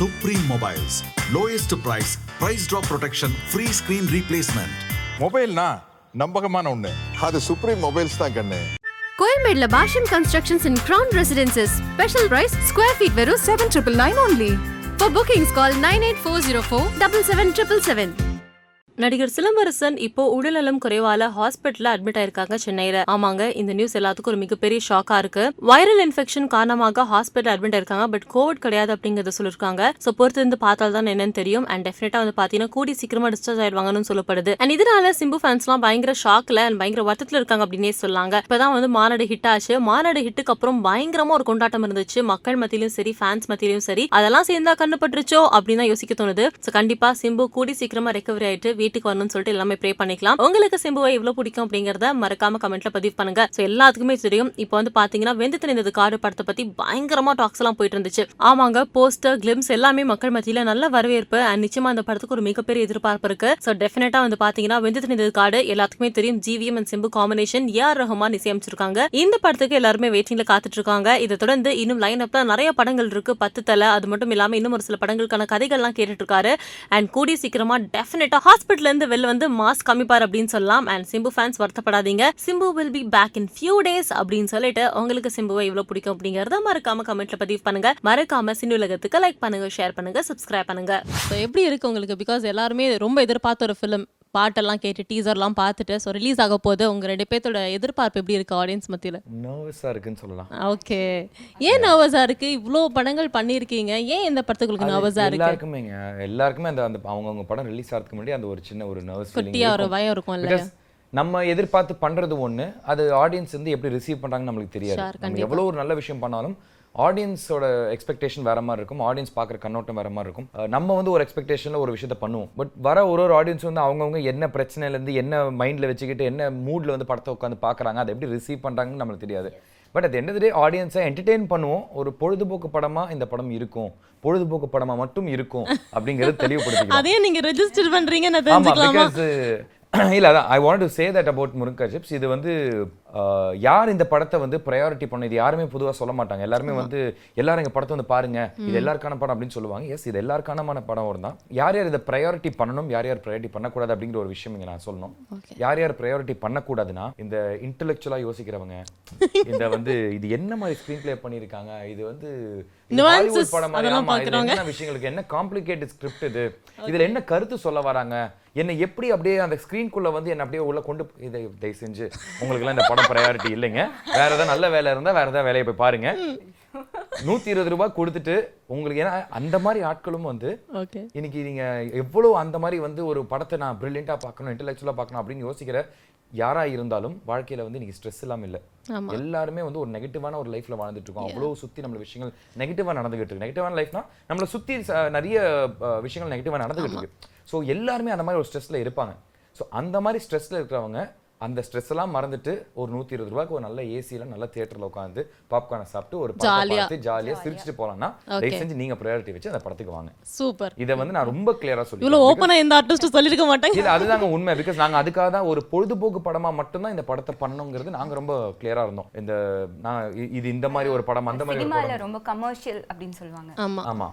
Supreme Mobiles. Lowest price, price drop protection, free screen replacement. மொபைல்னா நம்பகமான ஒண்ணு. அது Supreme Mobiles தான் கண்ணு. கோயம்பேடுல Bashyam constructions in crown residences special price square feet வெறும் seven triple nine only for bookings call nine eight four zero four double seven triple seven நடிகர் சிலம்பரசன் இப்போ உடல்நலம் குறைவால ஹாஸ்பிட்டல்ல அட்மிட் ஆயிருக்காங்க சென்னையில. ஆமாங்க இந்த நியூஸ் எல்லாத்துக்கும் ஒரு மிகப்பெரிய ஷாக்கா இருக்கு. வைரல் இன்ஃபெக்ஷன் காரணமாக ஹாஸ்பிட்டல் அட்மிட் ஆயிருக்காங்க பட் கோவிட் கிடையாது அப்படிங்கறத சொல்லிருக்காங்க. சோ பொறுத்து இருந்து பார்த்தால் தான் என்னன்னு தெரியும். அண்ட் டெஃபினட்டா வந்து பாத்தீங்கன்னா கூடி சீக்கிரமா டிஸ்சார்ஜ் ஆயிடுவாங்கன்னு சொல்லப்படுது. அண்ட் இதனால சிம்பு ஃபேன்ஸ் எல்லாம் பயங்கர ஷாக்ல அண்ட் பயங்கர வருத்தத்துல இருக்காங்க அப்படின்னே சொல்லாங்க. இப்பதான் வந்து மாநாடு ஹிட் ஆச்சு. மாநாடு ஹிட்டுக்கு அப்புறம் பயங்கரமா ஒரு கொண்டாட்டம் இருந்துச்சு. மக்கள் மத்தியிலும் சரி ஃபேன்ஸ் மத்தியிலும் சரி. அதெல்லாம் சேர்ந்தா கண்டுபட்டுருச்சோ அப்படின்னு தான் யோசிக்க தோணுது. சோ கண்டிப்பா சிம்பு கூடி சீக்கிரமா ரெக்கவரி ஆயிட்டு வீட்டுக்கு வரணும்னு சொல்லிட்டு எல்லாமே ப்ரே பண்ணிக்கலாம். உங்களுக்கு சிம்புவை எவ்வளவு பிடிக்கும் அப்படிங்கறத மறக்காம கமெண்ட்ல பதிவு பண்ணுங்க. சோ எல்லாத்துக்குமே தெரியும். இப்போ வந்து பாத்தீங்கன்னா வெந்து தெரிந்தது காடு படத்தை பத்தி பயங்கரமா டாக்ஸ் எல்லாம் போயிட்டு இருந்துச்சு. ஆமாங்க போஸ்டர் கிளிம்ஸ் எல்லாமே மக்கள் மத்தியில நல்ல வரவேற்பு அண்ட் நிச்சயமா அந்த படத்துக்கு ஒரு மிகப்பெரிய எதிர்பார்ப்பு இருக்கு. சோ டெஃபினட்டா வந்து பாத்தீங்கன்னா வெந்து தெரிந்தது காடு எல்லாத்துக்குமே தெரியும். GVM and Simbu combination AR Rahman இசையமைச்சிருக்காங்க. இந்த படத்துக்கு எல்லாருமே வெயிட்டிங்ல காத்துட்டு இருக்காங்க. இதை தொடர்ந்து இன்னும் லைன் அப்ல நிறைய படங்கள் இருக்கு. பத்து தலை அது மட்டும் இல்லாம இன்னும் ஒரு சில படங்களுக்கான கதைகள்லாம் கேட்டுட்டு இருக்காரு. அண்ட் கூடிய சீக்கிரமா டெஃபினட்டா ஹாஸ்பிட்டல் இருந்து வெளில வந்து மாஸ்க் காமிப்பார் அப்படின்னு சொல்லலாம். அண்ட் சிம்பு ஃபேன்ஸ் வருத்தப்படாதீங்க. Simbu will be back in few days அப்படின்னு சொல்லிட்டு உங்களுக்கு சிம்புவை எவ்வளவு பிடிக்கும் அப்படிங்கறத மறக்காம கமெண்ட்ல பதிவு பண்ணுங்க. மறக்காம சினி உலகத்துக்கு லைக் பண்ணுங்க ஷேர் பண்ணுங்க சப்ஸ்கிரைப் பண்ணுங்க. ஸோ எப்படி இருக்கு உங்களுக்கு? பிகாஸ் எல்லாருமே ரொம்ப எதிர்பார்த்த ஒரு ஃபிலிம் பாட்டெல்லாம் கேட்டு டீசர்லாம் பார்த்துட்டு ஸோ ரிலீஸ் ஆக போது உங்க ரெண்டு பேர்த்தோட எதிர்பார்ப்பு எப்படி இருக்கு ஆடியன்ஸ் மத்தியில? நர்வஸாக இருக்குன்னு சொல்லலாம். ஓகே ஏன் நர்வஸா இருக்கு? இவ்வளோ படங்கள் பண்ணியிருக்கீங்க. ஏன் இந்த படத்துக்கு உங்களுக்கு நர்வஸா இருக்கு? எல்லாருக்குமேங்க. எல்லாருக்குமே அந்த அந்த அவங்கவுங்க படம் ரிலீஸ் ஆகிறதுக்கு முன்னாடி அந்த ஒரு சின்ன ஒரு நர்வஸ் குட்டியா ஒரு பயம் இருக்கும்ல பிகாஸ் நம்ம எதிர்பார்த்து பண்றது ஒண்ணு அது ஆடியன்ஸ் வந்து எப்படி ரிசீவ் பண்றாங்கன்னு நம்மளுக்கு தெரியாது. நம்ம எவ்வளவு ஒரு நல்ல விஷயம் பண்ணாலும் ஆடியன்ஸோட எக்ஸ்பெக்டேஷன் வேற மாதிரி இருக்கும். ஆடியன்ஸ் பார்க்குற கண்ணோட்டம் வேற மாதிரி இருக்கும். நம்ம வந்து ஒரு எக்ஸ்பெக்டேஷன்ல ஒரு விஷயத்த பண்ணுவோம். பட் வர ஒரு ஒரு ஆடியன்ஸ் வந்து அவங்கவுங்க என்ன பிரச்சனையில இருந்து என்ன மைண்ட்ல வச்சுக்கிட்டு என்ன மூட்ல வந்து படத்தை உட்காந்து பார்க்கறாங்க அதை எப்படி ரிசீவ் பண்றாங்கன்னு நம்மளுக்கு தெரியாது. பட் of the day ஆடியன்ஸை என்டர்டெயின் பண்ணுவோம். ஒரு பொழுதுபோக்கு படமா இந்த படம் இருக்கும். பொழுதுபோக்கு படமா மட்டும் இருக்கும் அப்படிங்கிறது தெளிவுபடுத்திக்கலாம். அதையும் நீங்க ரெஜிஸ்டர் பண்றீங்க இல்லை அதான் I want to say that about murunga chips இது வந்து யார் இந்த படத்தை வந்து ப்ரையாரிட்டி பண்ண இது யாருமே பொதுவா சொல்ல மாட்டாங்க. எல்லாருமே வந்து எல்லாரும் எங்க படத்தை வந்து பாருங்க. இது எல்லாருக்கான படம் அப்படின்னு சொல்லுவாங்க. எஸ் இது எல்லாருக்கானமான படம் ஒரு தான். யார் யார் இதை ப்ரையாரிட்டி பண்ணணும்? யார் யார் ப்ரையாரிட்டி பண்ணக்கூடாது அப்படிங்கிற ஒரு விஷயம் இங்க நான் சொல்லணும். யார் யார் ப்ரையாரிட்டி பண்ணக்கூடாதுன்னா இந்த இன்டெலெக்சுவலா யோசிக்கிறவங்க. இந்த வந்து இது என்ன மாதிரி ஸ்க்ரீன் ப்ளே பண்ணியிருக்காங்க? இது வந்து படம். என்ன விஷயங்களுக்கு என்ன காம்ப்ளிகேட்டட் ஸ்கிரிப்ட் இது? இதுல என்ன கருத்து சொல்ல வராங்க? என்னை எப்படி அப்படியே அந்த ஸ்கிரீன்குள்ள வந்து என்ன அப்படியே உள்ள கொண்டு இதை தயவு செஞ்சு உங்களுக்குலாம் இந்த படம் ப்ரையாரிட்டி இல்லைங்க. வேற ஏதாவது நல்ல வேலை இருந்தா வேற ஏதாவது வேலையை போய் பாருங்க. நூத்தி இருபது ரூபாய் கொடுத்துட்டு உங்களுக்கு ஏன்னா அந்த மாதிரி ஆட்களும் வந்து இன்னைக்கு நீங்க எவ்வளவு அந்த மாதிரி வந்து ஒரு படத்தை நான் பிரில்லியண்டா பார்க்கணும் இன்டெலெக்சுவலா பார்க்கணும் அப்படின்னு யோசிக்கிற யாரா இருந்தாலும் வாழ்க்கையில வந்து இன்னைக்கு ஸ்ட்ரெஸ் இல்லாம இல்ல. எல்லாருமே வந்து ஒரு நெகட்டிவான ஒரு லைஃப்ல வாழ்ந்துட்டு இருக்கோம். அவ்வளவு சுத்தி நம்மள விஷயங்கள் நெகட்டிவா நடந்துகிட்டு இருக்கு. நெகட்டிவான லைஃப்னா நம்மள சுத்தி நிறைய விஷயங்கள் நெகட்டிவா நடந்துகிட்டு இருக்கு. ஸோ எல்லாருமே அந்த மாதிரி ஒரு ஸ்ட்ரெஸ்ல இருப்பாங்க. ஸோ அந்த மாதிரி ஸ்ட்ரெஸ்ல இருக்கிறவங்க அந்த ஸ்ட்ரெஸ் எல்லாம் மறந்துட்டு ஒரு நூத்தி இருபது ரூபாய்க்கு ஒரு நல்ல ஏசியில நல்ல தியேட்டர்ல உட்காந்து பாப்கார்னை சாப்பிட்டு ஒரு. பார்த்து ஜாலியா சிரிச்சுட்டு போலாம்னா தயவு செஞ்சு நீங்க ப்ரையாரிட்டி வச்சு அந்த படத்துக்கு வாங்க. சூப்பர் இதை வந்து நான் ரொம்ப கிளியரா சொல்லி இவ்வளவு ஓப்பனா எந்த ஆர்டிஸ்ட் சொல்லிருக்க மாட்டாங்க. இல்ல அதுதாங்க உண்மை. பிகாஸ் நாங்க அதுக்காக தான் ஒரு பொழுதுபோக்கு படமா மட்டும்தான் இந்த படத்தை பண்ணணுங்கிறது நாங்க ரொம்ப கிளியரா இருந்தோம். இந்த நான் இது இந்த மாதிரி ஒரு படம் அந்த மாதிரி ரொம்ப கமர்ஷியல் அப்படின்னு சொல்லுவாங்க. ஆமா. ஆமா.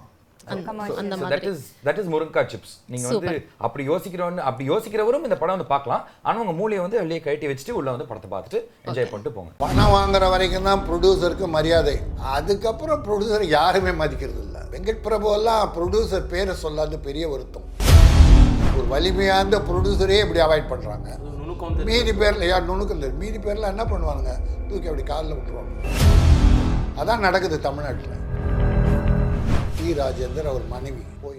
அந்த தட் மாதிரி. Is that is murunga chips நீங்க வந்து அப்படி யோசிக்கிறவங்க அப்படி யோசிக்கிறவரும் இந்த படம் வந்து பார்க்கலாம். ஆனா உங்க மூளையை வந்து வெளியே கழட்டி வச்சுட்டு உள்ள வந்து படத்தை பார்த்துட்டு என்ஜாய் பண்ணிட்டு போங்க. பணம் வாங்குற வரைக்கும் தான் ப்ரொடியூசருக்கு மரியாதை. அதுக்கப்புறம் ப்ரொடியூசர் யாருமே மதிக்கிறது இல்லை. வெங்கட் பிரபு எல்லாம் ப்ரொடியூசர் பேரை சொல்லாத பெரிய வருத்தம். ஒரு வலிமையாந்த ப்ரொடியூசரே இப்படி அவாய்ட் பண்ணுறாங்க மீதி பேரில் யார் நுணுக்கம் தெரியும் மீதி பேரில் என்ன பண்ணுவானுங்க? தூக்கி அப்படி காலில் விட்டுருவாங்க. அதான் நடக்குது தமிழ்நாட்டில். டி ராஜேந்தர் அவர் மனைவி. போய்